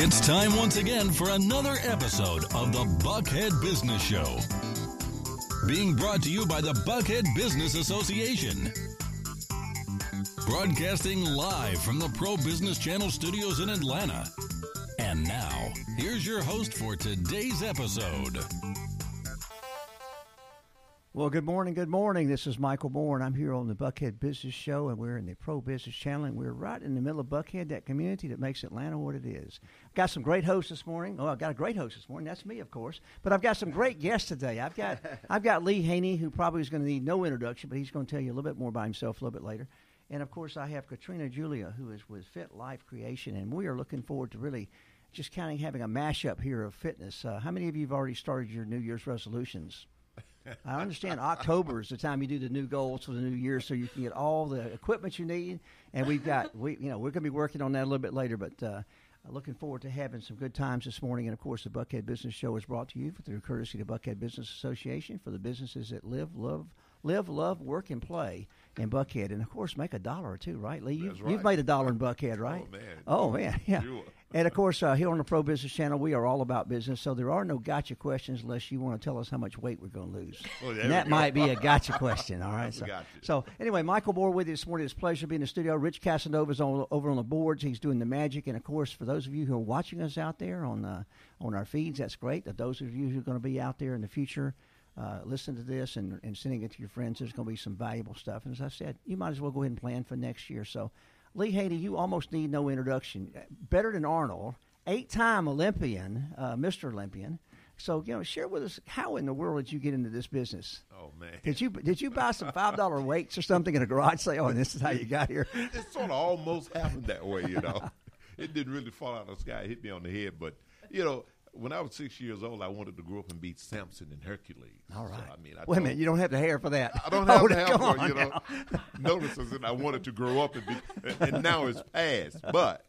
It's time once again for another episode of the Buckhead Business Show. Being brought to you by the Buckhead Business Association. Broadcasting live from the Pro Business Channel studios in Atlanta. And now, here's your host for today's episode. Well, good morning, good morning. This is Michael Moore, and I'm here on the Buckhead Business Show, and we're in the Pro Business Channel, and we're right in the middle of Buckhead, that community that makes Atlanta what it is. I've got some great hosts this morning. Oh, I've got a great host this morning. That's me, of course. But I've got some great guests today. I've got I've got Lee Haney, who probably is going to need no introduction, but he's going to tell you a little bit more about himself a little bit later. And of course, I have Katrina Julia, who is with Fit Life Creation, and we are looking forward to really just kind of having a mashup here of fitness. Uh, how many of you have already started your New Year's resolutions? I understand October is the time you do the new goals for the new year, so you can get all the equipment you need. And we've got we you know we're going to be working on that a little bit later, but. Uh, Looking forward to having some good times this morning. And of course, the Buckhead Business Show is brought to you through courtesy of the Buckhead Business Association for the businesses that live, love, live, love, work, and play in Buckhead. And of course, make a dollar or two, right, Lee? You, right. You've made a dollar in Buckhead, right? Oh, man. Oh, man. Yeah. Sure. And of course, uh, here on the Pro Business Channel, we are all about business. So there are no gotcha questions unless you want to tell us how much weight we're going to lose. Well, and that might be a gotcha question. All right. So, so anyway, Michael Moore with you this morning. It's a pleasure to be in the studio. Rich Casanova's on, over on the boards. He's doing the magic. And of course, for those of you who are watching us out there on uh, on our feeds, that's great. Those of you who are going to be out there in the future. Uh, listen to this and, and sending it to your friends. There's going to be some valuable stuff. And as I said, you might as well go ahead and plan for next year. So, Lee Haney, you almost need no introduction. Uh, Better than Arnold, eight-time Olympian, uh, Mr. Olympian. So, you know, share with us how in the world did you get into this business? Oh man, Did you did you buy some five dollar weights or something in a garage sale? and this is how you got here. it sort of almost happened that way, you know. it didn't really fall out of the sky, it hit me on the head, but you know, when I was six years old, I wanted to grow up and beat Samson and Hercules. All right. So, I mean, I Wait a minute, you don't have the hair for that. I don't have Hold to it, have come one, on you know. now. Notice I said I wanted to grow up and be, and now it's past. But,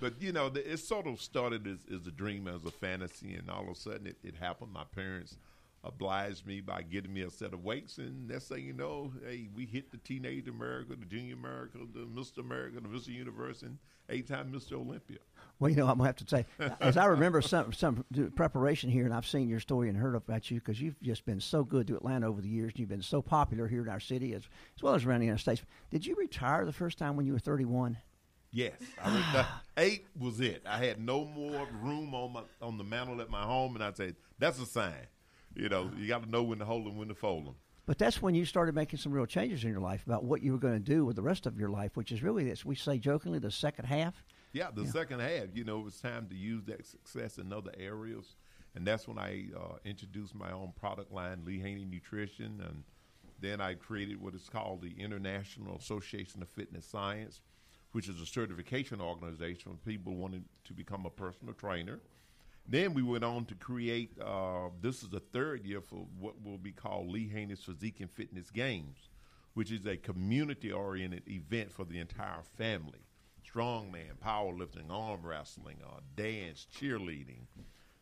but you know, the- it sort of started as, as a dream, as a fantasy, and all of a sudden it, it happened. My parents obliged me by getting me a set of weights, and next thing you know, hey, we hit the teenage America, the junior America, the Mr. America, the Mr. Universe, and eight-time Mr. Olympia. Well, you know, I'm gonna have to say, as I remember some some preparation here, and I've seen your story and heard about you because you've just been so good to Atlanta over the years, and you've been so popular here in our city as as well as around the United States. Did you retire the first time when you were 31? Yes, I was, that- eight was it. I had no more room on my on the mantle at my home, and I said that's a sign. You know, you got to know when to hold them, when to fold them. But that's when you started making some real changes in your life about what you were going to do with the rest of your life, which is really, as we say jokingly, the second half. Yeah, the second half, you know, it was time to use that success in other areas, and that's when I uh, introduced my own product line, Lee Haney Nutrition, and then I created what is called the International Association of Fitness Science, which is a certification organization for people wanting to become a personal trainer. Then we went on to create. Uh, this is the third year for what will be called Lee Haney's Physique and Fitness Games, which is a community-oriented event for the entire family strongman, powerlifting, arm wrestling, uh, dance, cheerleading,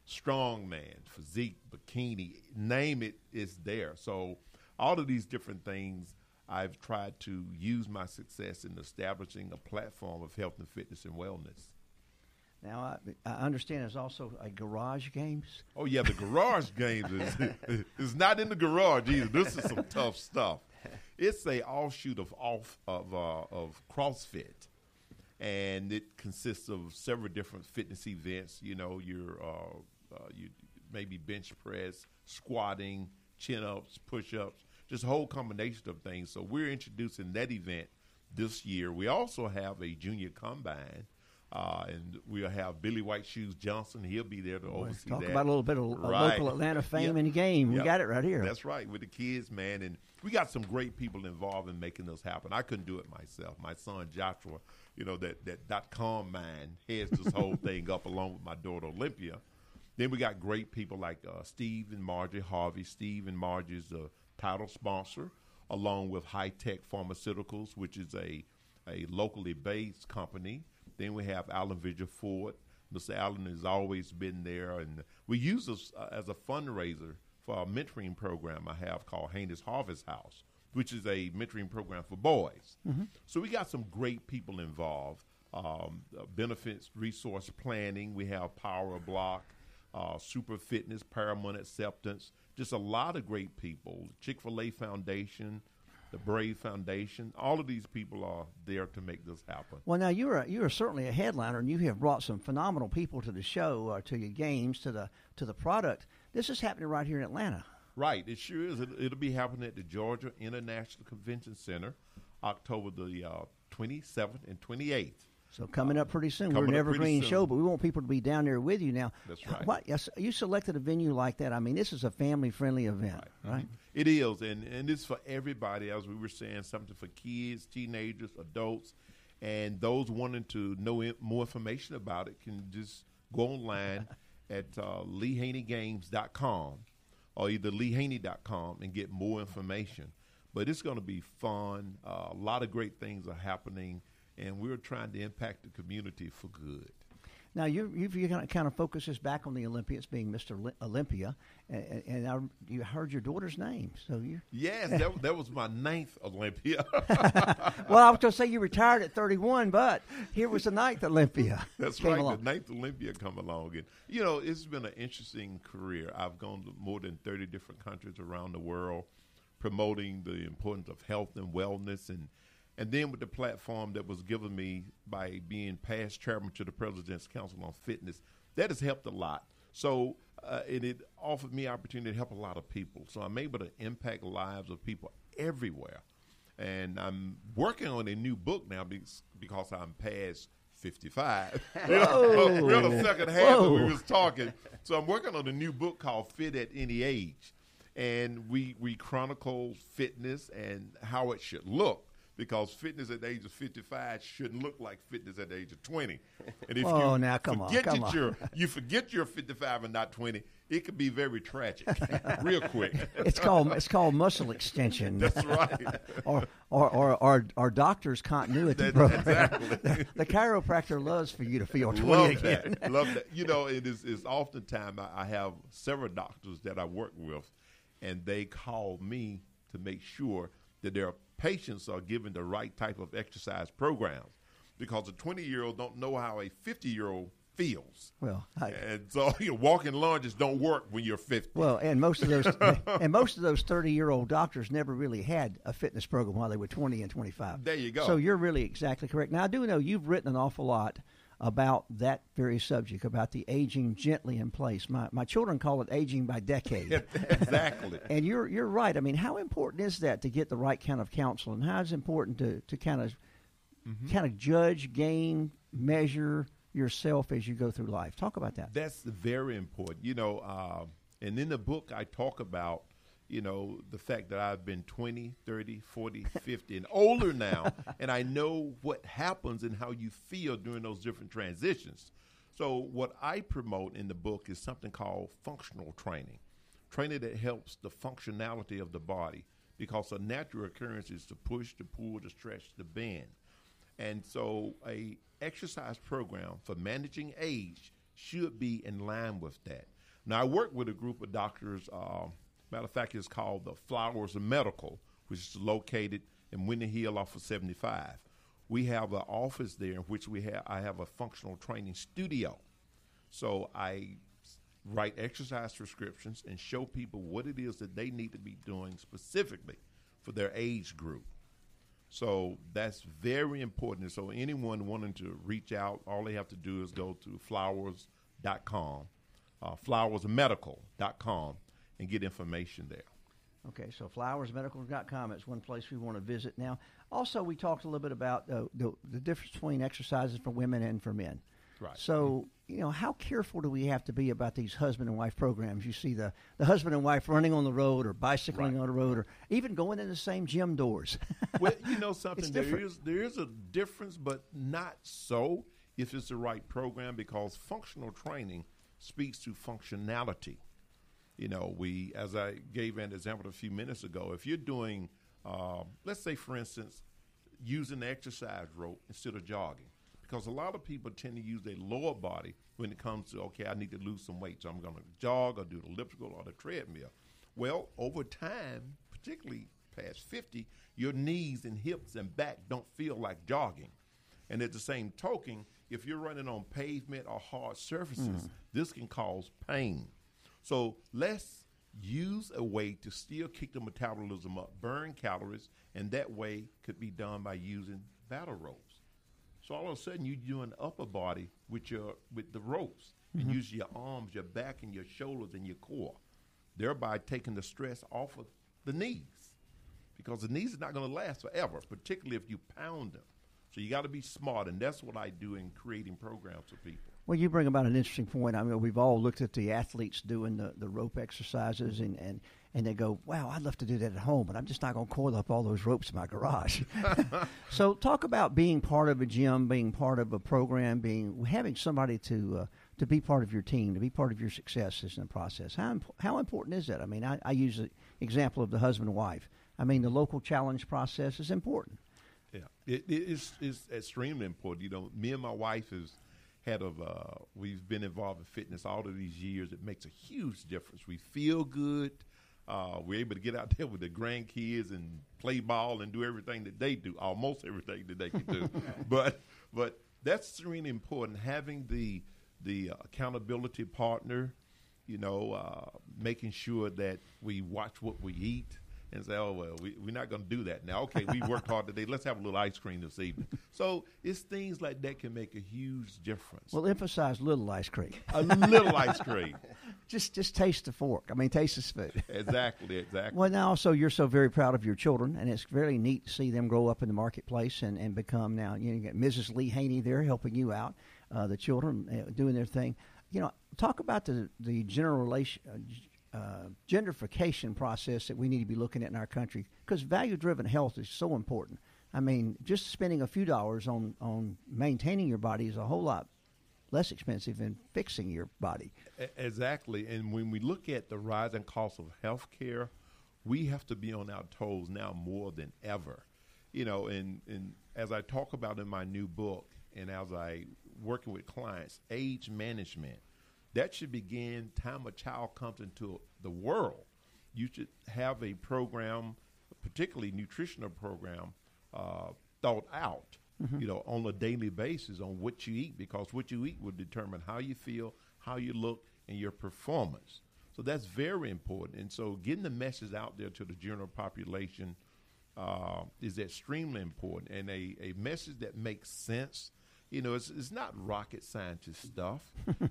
strongman, physique, bikini, name it, it's there. So all of these different things, I've tried to use my success in establishing a platform of health and fitness and wellness. Now, I, I understand there's also a garage games. Oh yeah, the garage games is is not in the garage either. This is some tough stuff. It's a offshoot of off of uh, of CrossFit, and it consists of several different fitness events. You know, your uh, uh, you maybe bench press, squatting, chin ups, push ups, just a whole combination of things. So we're introducing that event this year. We also have a junior combine. Uh, and we'll have Billy White Shoes Johnson. He'll be there to oversee Talk that. about a little bit of Right. local Atlanta fame Yeah. in the game. We got it right here. That's right, with the kids, man, and we got some great people involved in making this happen. I couldn't do it myself. My son Joshua, you know that that dot com man heads this whole thing up along with my daughter Olympia. Then we got great people like uh, Steve and Margie Harvey. Steve and Margie is the title sponsor, along with Hi-Tech Pharmaceuticals, which is a a locally based company. Then we have Allen Vigil Ford. Mr. Allen has always been there, and we use this uh, as a fundraiser for a mentoring program I have called Haney's Harvest House, which is a mentoring program for boys. So we got some great people involved. um, benefits resource planning. We have Power Block, uh, Super Fitness, Paramount Acceptance. Just a lot of great people. Chick Fil A Foundation, the Brave Foundation. All of these people are there to make this happen. Well, now you are you are certainly a headliner, and you have brought some phenomenal people to the show, uh, to your games, to the to the product. This is happening right here in Atlanta. Right, it sure is. It, will be happening at the Georgia International Convention Center, October the uh, 27th and 28th. So coming up pretty soon. We're an evergreen show, but we want people to be down there with you now. That's right. What, yes, you selected a venue like that. I mean, this is a family-friendly event, right? right? It is, and and it's for everybody. As we were saying, something for kids, teenagers, adults, and those wanting to know more information about it can just go online at uh, LeeHaneyGames.com or either LeeHaney.com and get more information. But it's going to be fun. Uh, a lot of great things are happening and we're trying to impact the community for good. Now you you've, you kind of focus this back on the Olympians being Mr. Olympia, and, and I, you heard your daughter's name, so you. Yes, that, that was my ninth Olympia. well, I was going to say you retired at 31, but here was the ninth Olympia. That's right, along. the ninth Olympia come along, and you know it's been an interesting career. I've gone to more than 30 different countries around the world, promoting the importance of health and wellness and and then with the platform that was given me by being past chairman to the President's Council on Fitness, that has helped a lot. So uh, it, it offered me opportunity to help a lot of people. So I'm able to impact lives of people everywhere. And I'm working on a new book now because, I'm past 55. you we're on the second half that we was talking. So I'm working on a new book called Fit at Any Age. And we, we chronicle fitness and how it should look because fitness at the age of 55 shouldn't look like fitness at the age of 20. And if oh, you now come forget on, come on. You're, you forget you're 55 and not 20, it could be very tragic, real quick. It's called it's called muscle extension. That's right. or, or or or our doctor's continuity that, program. Exactly. The, the, chiropractor loves for you to feel 20 Love again. That. Love that. You know, it is it's oftentimes I, I have several doctors that I work with, and they call me to make sure that they're patients are given the right type of exercise programs because a 20 year old don't know how a 50 year old feels. Well, I, and so you know, walking lunges don't work when you're 50. Well, and most of those and most of those 30 year old doctors never really had a fitness program while they were 20 and 25. There you go. So you're really exactly correct. Now I do know you've written an awful lot about that very subject, about the aging gently in place. My my children call it aging by decade. exactly. and you're you're right. I mean, how important is that to get the right kind of counsel, and how is it important to to kind of mm-hmm. kind of judge, gain, measure yourself as you go through life? Talk about that. That's very important. You know, uh, and in the book I talk about you know, the fact that I've been 20, 30, 40, 50, and older now, and I know what happens and how you feel during those different transitions. So, what I promote in the book is something called functional training training that helps the functionality of the body because a natural occurrence is to push, to pull, to stretch, to bend. And so, a exercise program for managing age should be in line with that. Now, I work with a group of doctors. Uh, Matter of fact, it's called the Flowers Medical, which is located in Winter Hill off of 75. We have an office there in which we have I have a functional training studio. So I write exercise prescriptions and show people what it is that they need to be doing specifically for their age group. So that's very important. So anyone wanting to reach out, all they have to do is go to flowers.com, uh, flowersmedical.com, and get information there. Okay, so flowersmedical.com is one place we want to visit. Now, also, we talked a little bit about uh, the, the difference between exercises for women and for men. Right. So, you know, how careful do we have to be about these husband and wife programs? You see the, the husband and wife running on the road or bicycling right. on the road or even going in the same gym doors. well, you know something, there is, there is a difference, but not so if it's the right program because functional training speaks to functionality. You know, we, as I gave an example a few minutes ago, if you're doing, uh, let's say, for instance, using the exercise rope instead of jogging, because a lot of people tend to use their lower body when it comes to, okay, I need to lose some weight, so I'm going to jog or do the elliptical or the treadmill. Well, over time, particularly past 50, your knees and hips and back don't feel like jogging. And at the same token, if you're running on pavement or hard surfaces, Mm. this can cause pain. So let's use a way to still kick the metabolism up, burn calories, and that way could be done by using battle ropes. So all of a sudden you're doing upper body with your with the ropes and mm-hmm. use your arms, your back, and your shoulders and your core, thereby taking the stress off of the knees. Because the knees are not going to last forever, particularly if you pound them. So you got to be smart, and that's what I do in creating programs for people. Well, you bring about an interesting point. I mean, we've all looked at the athletes doing the, the rope exercises, and, and, and they go, wow, I'd love to do that at home, but I'm just not going to coil up all those ropes in my garage. so, talk about being part of a gym, being part of a program, being having somebody to uh, to be part of your team, to be part of your successes in the process. How, imp- how important is that? I mean, I, I use the example of the husband and wife. I mean, the local challenge process is important. Yeah, it, it is is extremely important. You know, me and my wife is head of. Uh, we've been involved in fitness all of these years. It makes a huge difference. We feel good. Uh, we're able to get out there with the grandkids and play ball and do everything that they do, almost everything that they can do. but but that's really important. Having the the accountability partner, you know, uh, making sure that we watch what we eat and say, oh, well, we, we're not going to do that now. Okay, we worked hard today. Let's have a little ice cream this evening. So it's things like that can make a huge difference. Well, emphasize little ice cream. a little ice cream. just just taste the fork. I mean, taste the food. Exactly, exactly. Well, now also you're so very proud of your children, and it's very neat to see them grow up in the marketplace and, and become now. You know, you got Mrs. Lee Haney there helping you out, uh, the children uh, doing their thing. You know, talk about the the general relation. Uh, uh, process that we need to be looking at in our country because value driven health is so important. I mean, just spending a few dollars on, on maintaining your body is a whole lot less expensive than fixing your body. Exactly. And when we look at the rising cost of health care, we have to be on our toes now more than ever. You know, and, and as I talk about in my new book and as I working with clients, age management, that should begin time a child comes into the world. You should have a program, particularly nutritional program, uh, thought out, you know, on a daily basis on what you eat because what you eat will determine how you feel, how you look, and your performance. So that's very important. And so getting the message out there to the general population uh, is extremely important. And a, a message that makes sense. You know, it's, it's not rocket scientist stuff.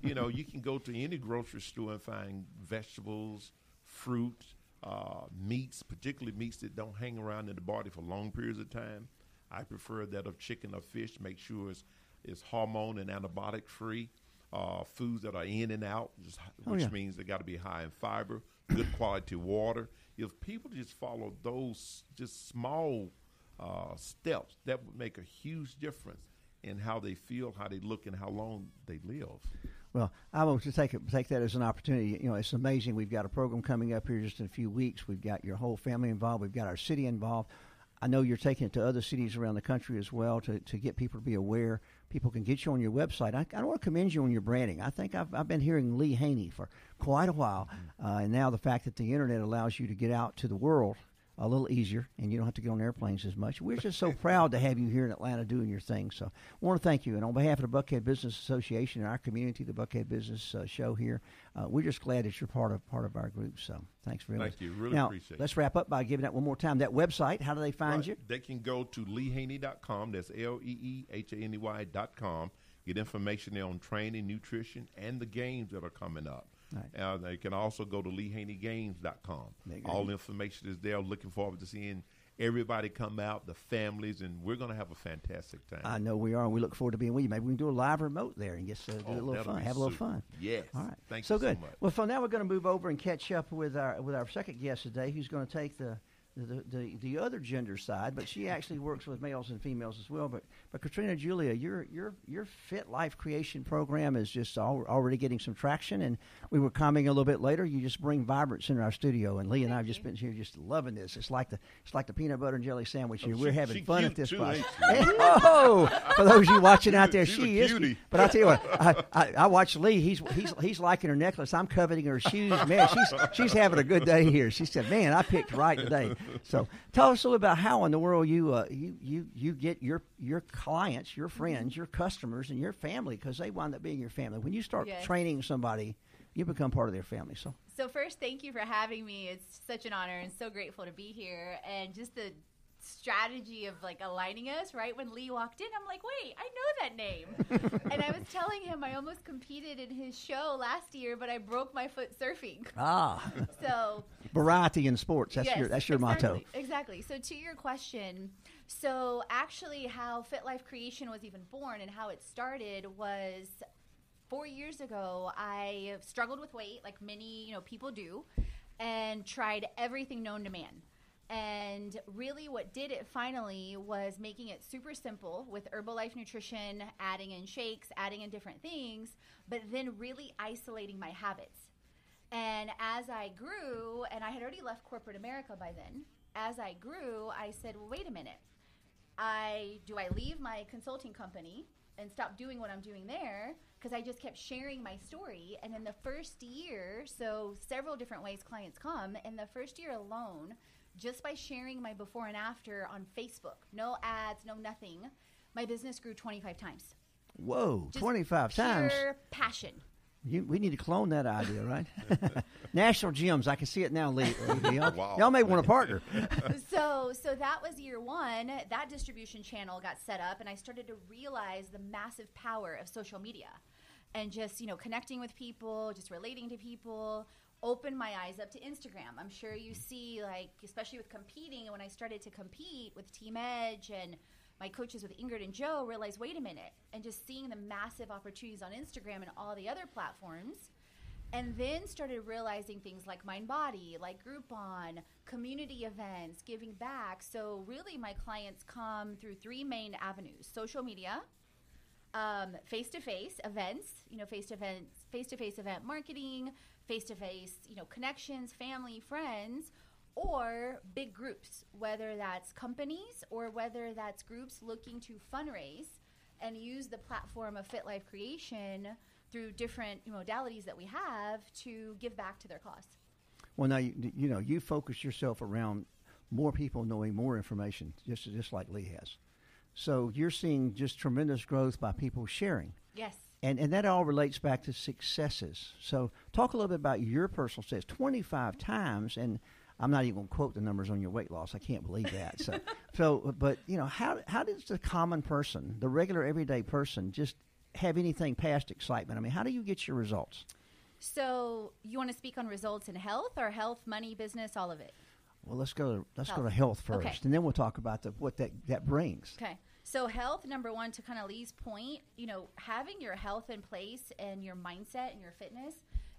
you know, you can go to any grocery store and find vegetables, fruit, uh, meats, particularly meats that don't hang around in the body for long periods of time. I prefer that of chicken or fish. Make sure it's, it's hormone and antibiotic free. Uh, foods that are in and out, just, Oh, which yeah. means they got to be high in fiber, good quality water. If people just follow those just small uh, steps, that would make a huge difference in how they feel, how they look, and how long they live. Well, I want to take it, take that as an opportunity. You know, it's amazing. We've got a program coming up here just in a few weeks. We've got your whole family involved. We've got our city involved. I know you're taking it to other cities around the country as well to, to get people to be aware. People can get you on your website. I, I want to commend you on your branding. I think I've, I've been hearing Lee Haney for quite a while, uh, and now the fact that the internet allows you to get out to the world a little easier, and you don't have to get on airplanes as much. We're just so proud to have you here in Atlanta doing your thing. So, I want to thank you, and on behalf of the Buckhead Business Association and our community, the Buckhead Business uh, Show here, uh, we're just glad that you're part of part of our group. So, thanks very Thank much. you. Really now, appreciate it. let's wrap up by giving that one more time. That website, how do they find Right. you? They can go to leehaney.com. That's L E E H A N E Y dot com. Get information there on training, nutrition, and the games that are coming up. Right. Uh, they can also go to leehaneygames.com. All information is there. Looking forward to seeing everybody come out, the families, and we're going to have a fantastic time. I know we are, and we look forward to being with you. Maybe we can do a live remote there and just uh, do Oh, a little fun, have a little fun. Yes. All right. Thank so you so good. much. Well, so now we're going to move over and catch up with our with our second guest today, who's going to take the. The, the the other gender side, but she actually works with males and females as well. But but Katrina Julia, your your your Fit Life Creation program is just al- already getting some traction, and we were commenting a little bit later. You just bring vibrance in our studio, and Lee and I have just been here just loving this. It's like the it's like the peanut butter and jelly sandwich oh, here. Oh, we're she- having she fun at this too, process. oh, for those of you watching out there, She's she is. cutie. But I tell you what, I, I, I watch Lee. He's he's he's liking her necklace. I'm coveting her shoes. Man, she's she's having a good day here. She said, "Man, I picked right today." So tell us a little about how in the world you uh, you you you get your your clients, your friends, your customers, and your family because they wind up being your family. When you start Yes. training somebody, you become part of their family. So So first, thank you for having me. It's such an honor and so grateful to be here. And just the strategy of like aligning us. Right when Lee walked in, I'm like, wait, I know that name. and I was telling him I almost competed in his show last year, but I broke my foot surfing. ah, So variety in sports. That's Yes, your that's your exactly, motto. Exactly. So to your question, so actually how Fit Life Creation was even born and how it started was four years ago. I struggled with weight, like many you know people do, and tried everything known to man. And really, what did it finally was making it super simple with Herbalife Nutrition, adding in shakes, adding in different things, but then really isolating my habits. And as I grew, and I had already left corporate America by then, as I grew, I said, well, wait a minute. I do I leave my consulting company and stop doing what I'm doing there because I just kept sharing my story and in the first year, so several different ways clients come, in the first year alone, just by sharing my before and after on Facebook, no ads, no nothing, my business grew 25 times. Whoa, Just twenty five times. Pure passion. You, we need to clone that idea, right? National gyms. I can see it now, Lee. Lee, Y'all, Wow. y'all may want to partner. so so that was year one that distribution channel got set up and i started to realize the massive power of social media and just you know connecting with people just relating to people opened my eyes up to instagram i'm sure you mm-hmm. see like especially with competing and when i started to compete with team edge and my coaches with ingrid and joe realized wait a minute and just seeing the massive opportunities on instagram and all the other platforms and then started realizing things like Mind Body, like Groupon, community events, giving back. So really, my clients come through three main avenues: social media, um, face-to-face events, you know, face to events, face-to-face event marketing, face-to-face, you know, connections, family, friends, or big groups, whether that's companies or whether that's groups looking to fundraise and use the platform of Fit Life Creation through different modalities that we have to give back to their cause. Well, now you, you know you focus yourself around more people knowing more information, just just like Lee has. So you're seeing just tremendous growth by people sharing, Yes. and and that all relates back to successes. So talk a little bit about your personal success. Twenty five times, and I'm not even going to quote the numbers on your weight loss. I can't believe that. So so, but you know how how does the common person, the regular everyday person, just have anything past excitement? I mean, how do you get your results? So you want to speak on results in health or health, money, business, all of it? Well, let's go to let's go Health. to health first, Okay. and then we'll talk about the, what that that brings. Okay. So health, number one, to kind of Lee's point, you know, having your health in place and your mindset and your fitness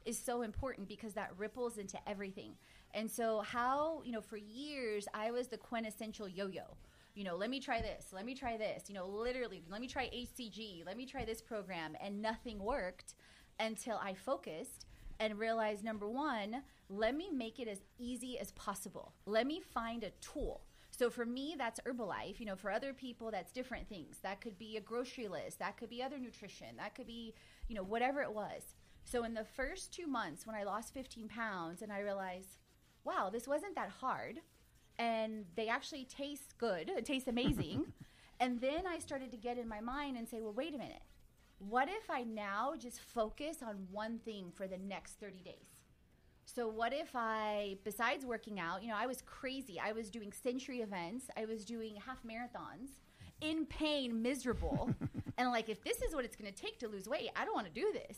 is so important because that ripples into everything. And so how, you know, for years I was the quintessential yo-yo. You know, let me try this, let me try this, you know, literally, let me try HCG, let me try this program and nothing worked until I focused and realized number 1, let me make it as easy as possible. Let me find a tool. So for me, that's Herbalife. You know, for other people, that's different things. That could be a grocery list. That could be other nutrition. That could be, you know, whatever it was. So in the first two months, when I lost 15 pounds, and I realized, wow, this wasn't that hard, and they actually taste good. It tastes amazing. and then I started to get in my mind and say, well, wait a minute. What if I now just focus on one thing for the next 30 days? So what if I, besides working out, you know, I was crazy. I was doing century events. I was doing half marathons, in pain, miserable, and like, if this is what it's going to take to lose weight, I don't want to do this.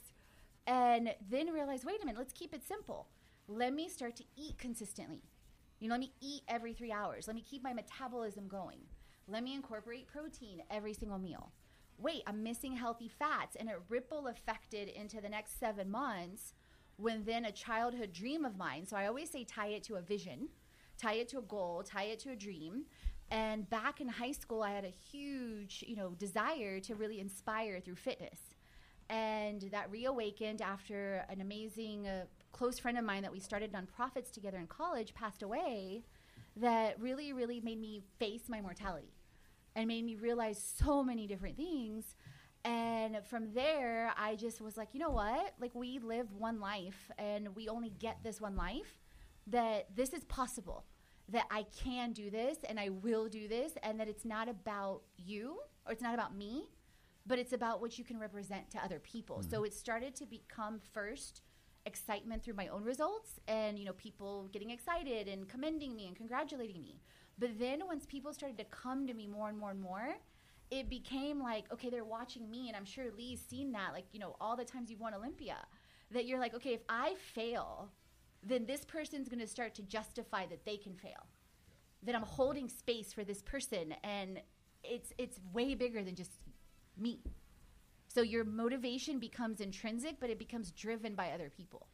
And then realize, wait a minute, let's keep it simple. Let me start to eat consistently. You know, let me eat every three hours. Let me keep my metabolism going. Let me incorporate protein every single meal. Wait, I'm missing healthy fats, and it ripple affected into the next seven months when then a childhood dream of mine. So I always say tie it to a vision, tie it to a goal, tie it to a dream. And back in high school, I had a huge, you know, desire to really inspire through fitness. And that reawakened after an amazing uh, close friend of mine that we started nonprofits together in college passed away. That really, really made me face my mortality and made me realize so many different things. And from there, I just was like, you know what? Like, we live one life and we only get this one life, that this is possible. that I can do this and I will do this, and that it's not about you or it's not about me, but it's about what you can represent to other people. So mm-hmm. it started to become first excitement through my own results and you know people getting excited and commending me and congratulating me but then once people started to come to me more and more and more it became like okay they're watching me and i'm sure lee's seen that like you know all the times you've won olympia that you're like okay if i fail then this person's going to start to justify that they can fail. That i'm holding space for this person and it's it's way bigger than just me. So your motivation becomes intrinsic but it becomes driven by other people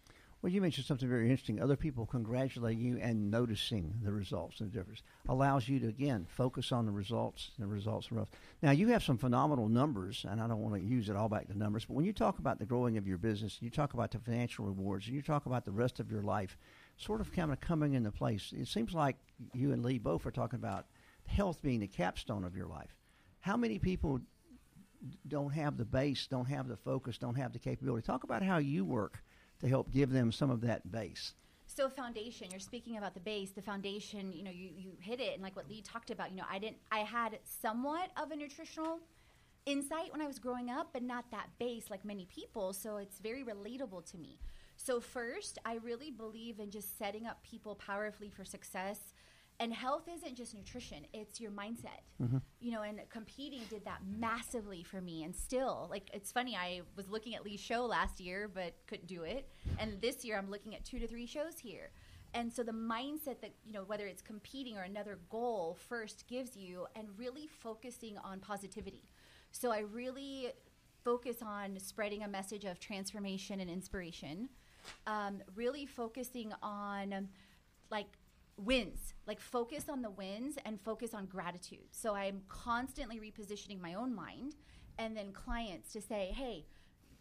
Well, you mentioned something very interesting. Other people congratulating you and noticing the results and the difference allows you to again focus on the results. and The results are now you have some phenomenal numbers, and I don't want to use it all back to numbers. But when you talk about the growing of your business, you talk about the financial rewards, and you talk about the rest of your life, sort of kind of coming into place. It seems like you and Lee both are talking about health being the capstone of your life. How many people don't have the base, don't have the focus, don't have the capability? Talk about how you work to help give them some of that base. So foundation, you're speaking about the base, the foundation, you know, you, you hit it and like what Lee talked about, you know, I didn't I had somewhat of a nutritional insight when I was growing up, but not that base like many people. So it's very relatable to me. So first, I really believe in just setting up people powerfully for success. And health isn't just nutrition, it's your mindset. You know, and competing did that massively for me. And still, like, it's funny, I was looking at Lee's show last year, but couldn't do it. And this year, I'm looking at two to three shows here. And so the mindset that, you know, whether it's competing or another goal first gives you, and really focusing on positivity. So I really focus on spreading a message of transformation and inspiration, um, really focusing on um, like wins, like focus on the wins and focus on gratitude. So I'm constantly repositioning my own mind and then clients to say, hey,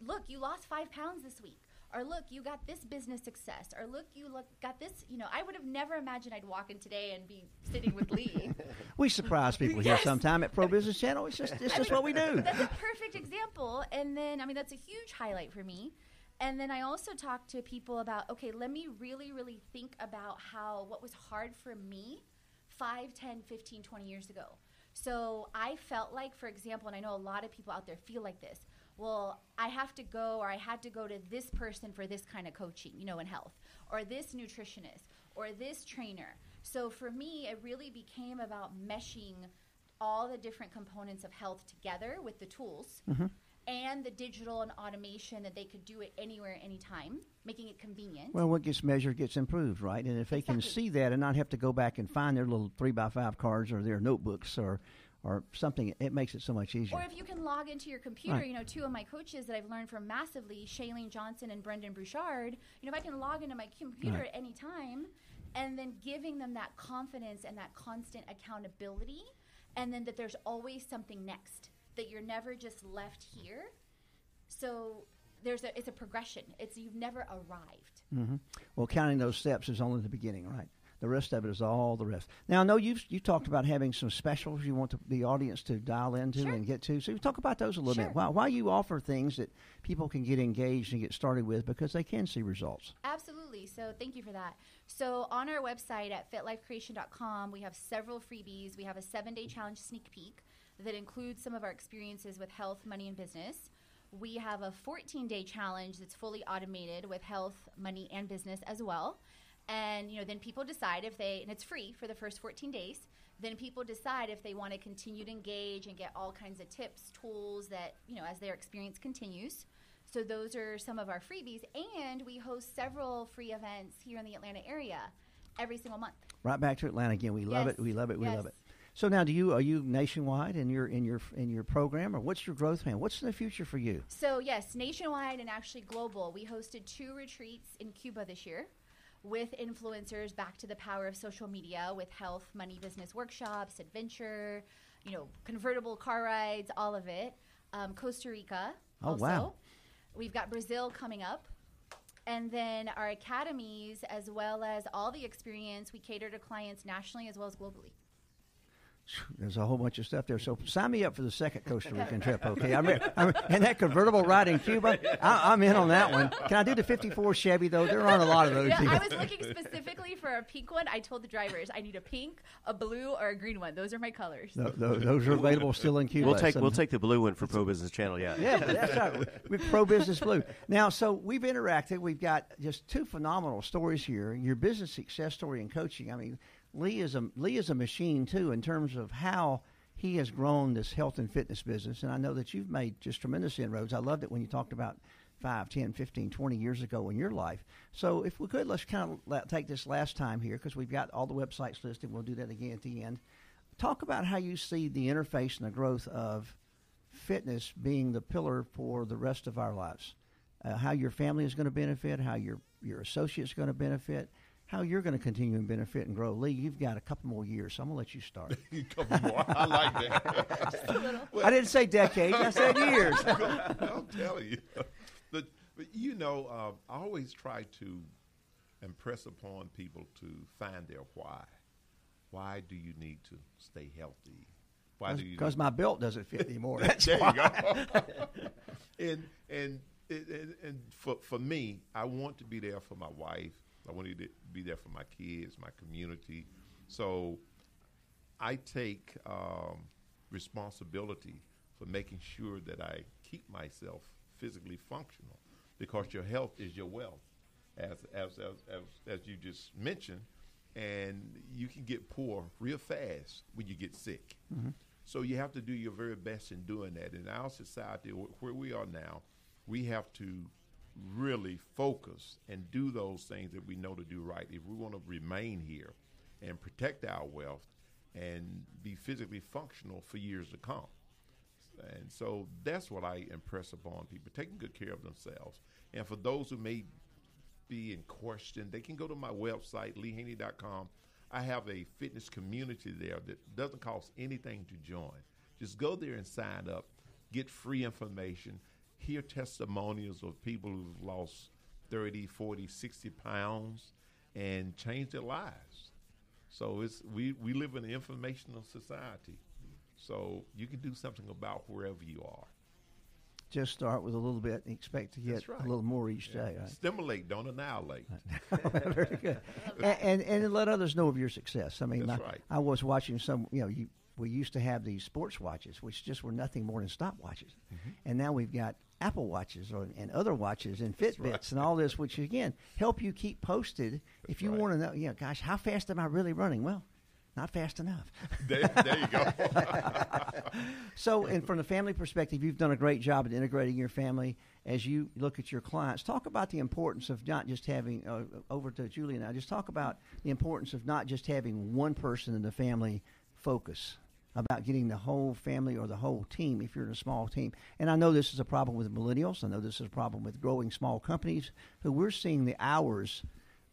look, you lost five pounds this week. Or look, you got this business success. Or look, you look, got this. You know, I would have never imagined I'd walk in today and be sitting with Lee. We surprise people here sometime at Pro Business Channel. It's just it's just what we do. that's a perfect example. And then, I mean, that's a huge highlight for me. And then I also talk to people about, okay, let me really, really think about how, what was hard for me 5, 10, 15, 20 years ago. So I felt like, for example, and I know a lot of people out there feel like this. Well, I have to go, or I had to go to this person for this kind of coaching, you know, in health, or this nutritionist, or this trainer. So for me, it really became about meshing all the different components of health together with the tools mm-hmm. And the digital and automation that they could do it anywhere, anytime, making it convenient. Well, what gets measured gets improved, right? And if they can see that and not have to go back and find their little three by five cards or their notebooks or or something, it makes it so much easier. Or if you can log into your computer, Right. you know, two of my coaches that I've learned from massively, Shailene Johnson and Brendon Burchard, you know, if I can log into my computer Right. at any time and then giving them that confidence and that constant accountability, and then that there's always something next, that you're never just left here. So there's a, it's a progression. It's you've never arrived. hmm Well, counting those steps is only the beginning, right? The rest of it is all the rest. Now, I know you've you talked about having some specials you want to, the audience to dial into Sure. and get to. So, talk about those a little Sure. bit. Why, why you offer things that people can get engaged and get started with because they can see results. Absolutely. So thank you for that. So on our website at fitlifecreation.com, we have several freebies. We have a seven day challenge sneak peek that includes some of our experiences with health, money, and business. We have a 14 day challenge that's fully automated with health, money, and business as well. And you know, then people decide if they, and it's free for the first 14 days. Then people decide if they want to continue to engage and get all kinds of tips, tools that you know as their experience continues. So those are some of our freebies, and we host several free events here in the Atlanta area every single month. Right back to Atlanta again. We love Yes. it. We love it. We love it. So now, do you are you nationwide in your in your in your program, or what's your growth plan? What's in the future for you? So yes, nationwide and actually global. We hosted two retreats in Cuba this year with influencers back to the power of social media with health, money, business workshops, adventure, you know, convertible car rides, all of it. Um, Costa Rica. Oh, also. wow. We've got Brazil coming up. And then our academies, as well as all the experience, we cater to clients nationally as well as globally. There's a whole bunch of stuff there. So sign me up for the second Costa Rican trip, okay? I'm, I'm and that convertible ride in Cuba, I, am in on that one. Can I do the '54 Chevy though? There aren't a lot of those. Yeah, I was looking specifically for a pink one. I told the drivers I need a pink, a blue, or a green one. Those are my colors. No, those are available still in Cuba. We'll take we'll take the blue one for Pro Business Channel. Yeah, yeah, that's right. With Pro Business Blue. Now, so we've interacted. We've got just two phenomenal stories here. Your business success story and coaching. I mean, Lee is a Lee is a machine too in terms of how he has grown this health and fitness business. And I know that you've made just tremendous inroads. I loved it when you talked about 5, 10, 15, 20 years ago in your life. So if we could, let's kind of take this last time here because we've got all the websites listed. We'll do that again at the end. Talk about how you see the interface and the growth of fitness being the pillar for the rest of our lives. Uh, how your family is going to benefit, how your your associates are going to benefit, how you're going to continue and benefit and grow. Lee, you've got a couple more years, so I'm going to let you start. a couple more. I like that. well, I didn't say decades. I said years. I'm telling you. But, but you know, uh, I always try to impress upon people to find their why. Why do you need to stay healthy? Why do you? Because my belt doesn't fit anymore. That's there why. you go. and and and, and for for me, I want to be there for my wife I wanted to be there for my kids, my community. So I take um, responsibility for making sure that I keep myself physically functional because your health is your wealth, as as as as, as you just mentioned, and you can get poor real fast when you get sick. Mm-hmm. So you have to do your very best in doing that. In our society, where we are now, we have to really focus and do those things that we know to do right if we want to remain here and protect our wealth and be physically functional for years to come. And so that's what I impress upon people taking good care of themselves. And for those who may be in question, they can go to my website, leehaney.com. I have a fitness community there that doesn't cost anything to join. Just go there and sign up, get free information hear testimonials of people who've lost 30, 40, 60 pounds and changed their lives. So it's we, we live in an informational society. So you can do something about wherever you are. Just start with a little bit and expect to get right. a little more each yeah. day. Right? Stimulate, don't annihilate. Very good. and, and, and let others know of your success. I mean, I, right. I was watching some. You know, you we used to have these sports watches, which just were nothing more than stopwatches, mm-hmm. and now we've got Apple watches or, and other watches and Fitbits right. and all this, which again help you keep posted. That's if you right. want to know, you know, gosh, how fast am I really running? Well, not fast enough. there, there you go. so, and from the family perspective, you've done a great job at integrating your family as you look at your clients. Talk about the importance of not just having, uh, over to Julie and I, just talk about the importance of not just having one person in the family focus about getting the whole family or the whole team if you're in a small team. And I know this is a problem with millennials. I know this is a problem with growing small companies who we're seeing the hours.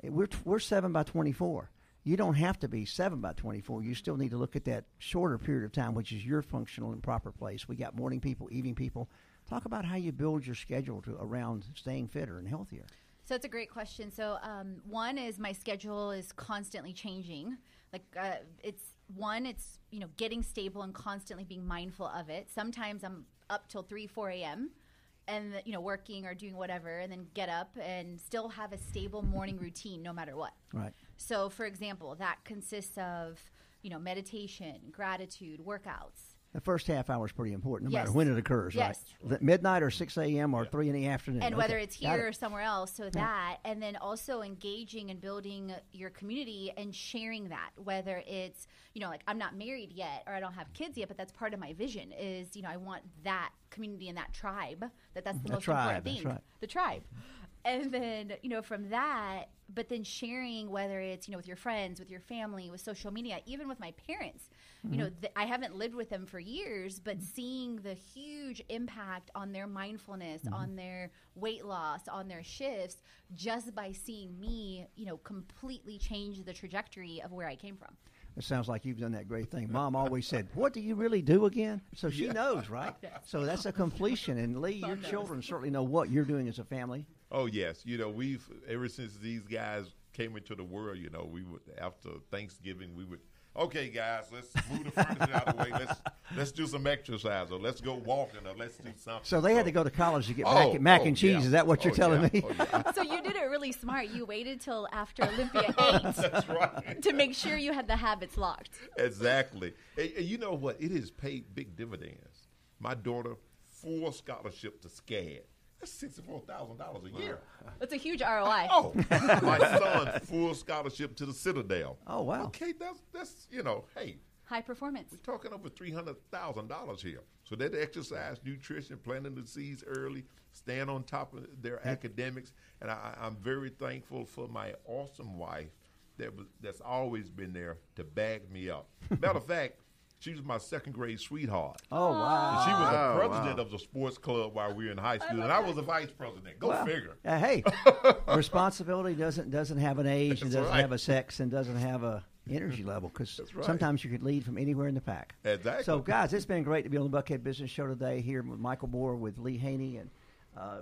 We're, we're 7 by 24. You don't have to be 7 by 24. You still need to look at that shorter period of time, which is your functional and proper place. We got morning people, evening people. Talk about how you build your schedule to, around staying fitter and healthier. So it's a great question. So um, one is my schedule is constantly changing. Like uh, it's one, it's you know getting stable and constantly being mindful of it. Sometimes I'm up till three, four a.m. and you know working or doing whatever, and then get up and still have a stable morning routine no matter what. Right. So, for example, that consists of you know meditation, gratitude, workouts the first half hour is pretty important, no yes. matter when it occurs, yes. right? Midnight or 6 a.m. or yeah. 3 in the afternoon. And okay. whether it's here or somewhere else. So yeah. that, and then also engaging and building your community and sharing that, whether it's, you know, like I'm not married yet or I don't have kids yet, but that's part of my vision is, you know, I want that community and that tribe, that that's the that most tribe, important thing. Right. The tribe and then you know from that but then sharing whether it's you know with your friends with your family with social media even with my parents. You know th- i haven't lived with them for years but mm-hmm. seeing the huge impact on their mindfulness mm-hmm. on their weight loss on their shifts just by seeing me you know completely change the trajectory of where i came from it sounds like you've done that great thing. Mom always said, "What do you really do again?" So she yeah. knows, right? So that's a completion. And Lee, your children certainly know what you're doing as a family. Oh yes, you know we've ever since these guys came into the world. You know, we would after Thanksgiving we would okay, guys, let's move the furniture out of the way. Let's let's do some exercise, or let's go walking, or let's do something. So they had to go to college to get Oh, mac, mac oh, and cheese. yeah. Is that what you're Oh, telling yeah. me? Oh, yeah. So you did it really smart. You waited till after Olympia ate That's right. to make sure you had the habits locked. Exactly. And, and you know what? It has paid big dividends. My daughter, full scholarship to SCAD. That's sixty-four thousand dollars a year. That's a huge ROI. Oh, my son, full scholarship to the Citadel. Oh, wow. Okay, that's that's you know, hey, High performance. we're talking over three hundred thousand dollars here. So that exercise, nutrition, planting the seeds early, staying on top of their academics, and I, I'm very thankful for my awesome wife that was, that's always been there to back me up. Matter of fact, she was my second grade sweetheart. Oh wow! She was Oh, a president wow. of the sports club while we were in high school, and I was a vice president. Go Well, figure. uh, hey, responsibility doesn't doesn't have an age and doesn't right. have a sex and doesn't have a energy level because right. sometimes you could lead from anywhere in the pack. Exactly. So, guys, it's been great to be on the Buckhead Business Show today here with Michael Moore with Lee Haney and. Uh,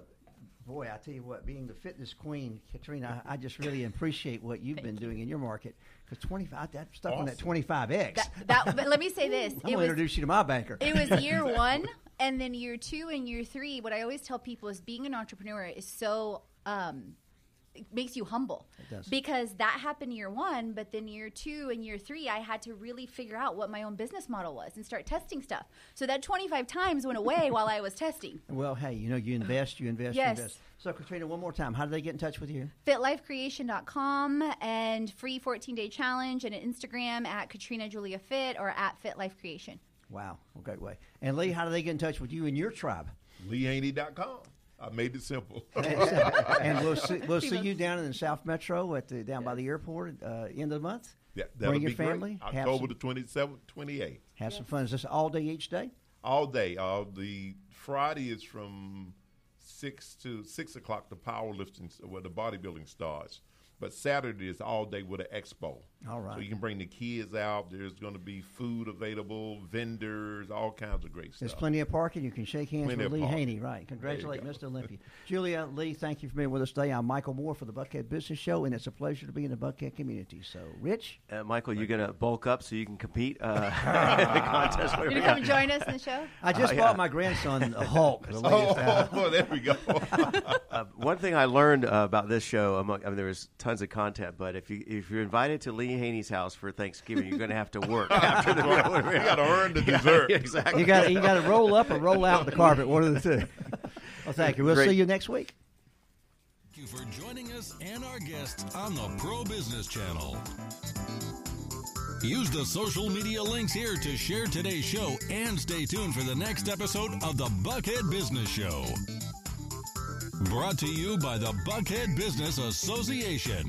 Boy, I tell you what, being the fitness queen, Katrina, I, I just really appreciate what you've been doing in your market. Because twenty five, that stuff on that twenty five X. That, that, but let me say this. I'm It gonna was, introduce you to my banker. it was year one, and then year two and year three. What I always tell people is being an entrepreneur is so. Um, it makes you humble It does. because that happened year one but then year two and year three i had to really figure out what my own business model was and start testing stuff so that 25 times went away while i was testing Well, hey, you know, you invest, you invest, Yes. you invest. So, Katrina, one more time, how do they get in touch with you? fitlifecreation.com and free 14 day challenge and an instagram at katrina julia fit or at fit life creation Wow, well, great way. And Lee, how do they get in touch with you and your tribe? LeeHaney.com. I made it simple. and we'll see, we'll see you down in the South Metro at the down by the airport uh, end of the month. Yeah, that'll Bring be your family. Great. October the 27th, 28th. have some fun. Is this all day each day? All day. Uh, the Friday is from 6 to 6 o'clock, the powerlifting, where the bodybuilding starts. But Saturday is all day with an expo. All right. So you can bring the kids out. There's going to be food available, vendors, all kinds of great stuff. There's plenty of parking. You can shake hands Plenty with Lee parking. Haney. Right. Congratulate. Mr. Olympia. Julia, Lee, thank you for being with us today. I'm Michael Moore for the Buckhead Business Show, and it's a pleasure to be in the Buckhead community. So, Rich, Uh, Michael, you're going to bulk up so you can compete uh, in the contest? you whatever. gonna come join us in the show I just Oh, bought yeah. my grandson a Hulk. The Oh, latest out. oh, there we go. Uh, one thing I learned uh, about this show, among, I mean, there was tons of content, but if you if you're invited to Lee Haney's house for Thanksgiving, you're going to have to work after the. you got to earn the dessert. exactly. You got you got to roll up or roll out the carpet. One of the two. Well, thank you. We'll Great. see you next week. Thank you for joining us and our guests on the Pro Business Channel. Use the social media links here to share today's show and stay tuned for the next episode of the Buckhead Business Show. Brought to you by the Buckhead Business Association.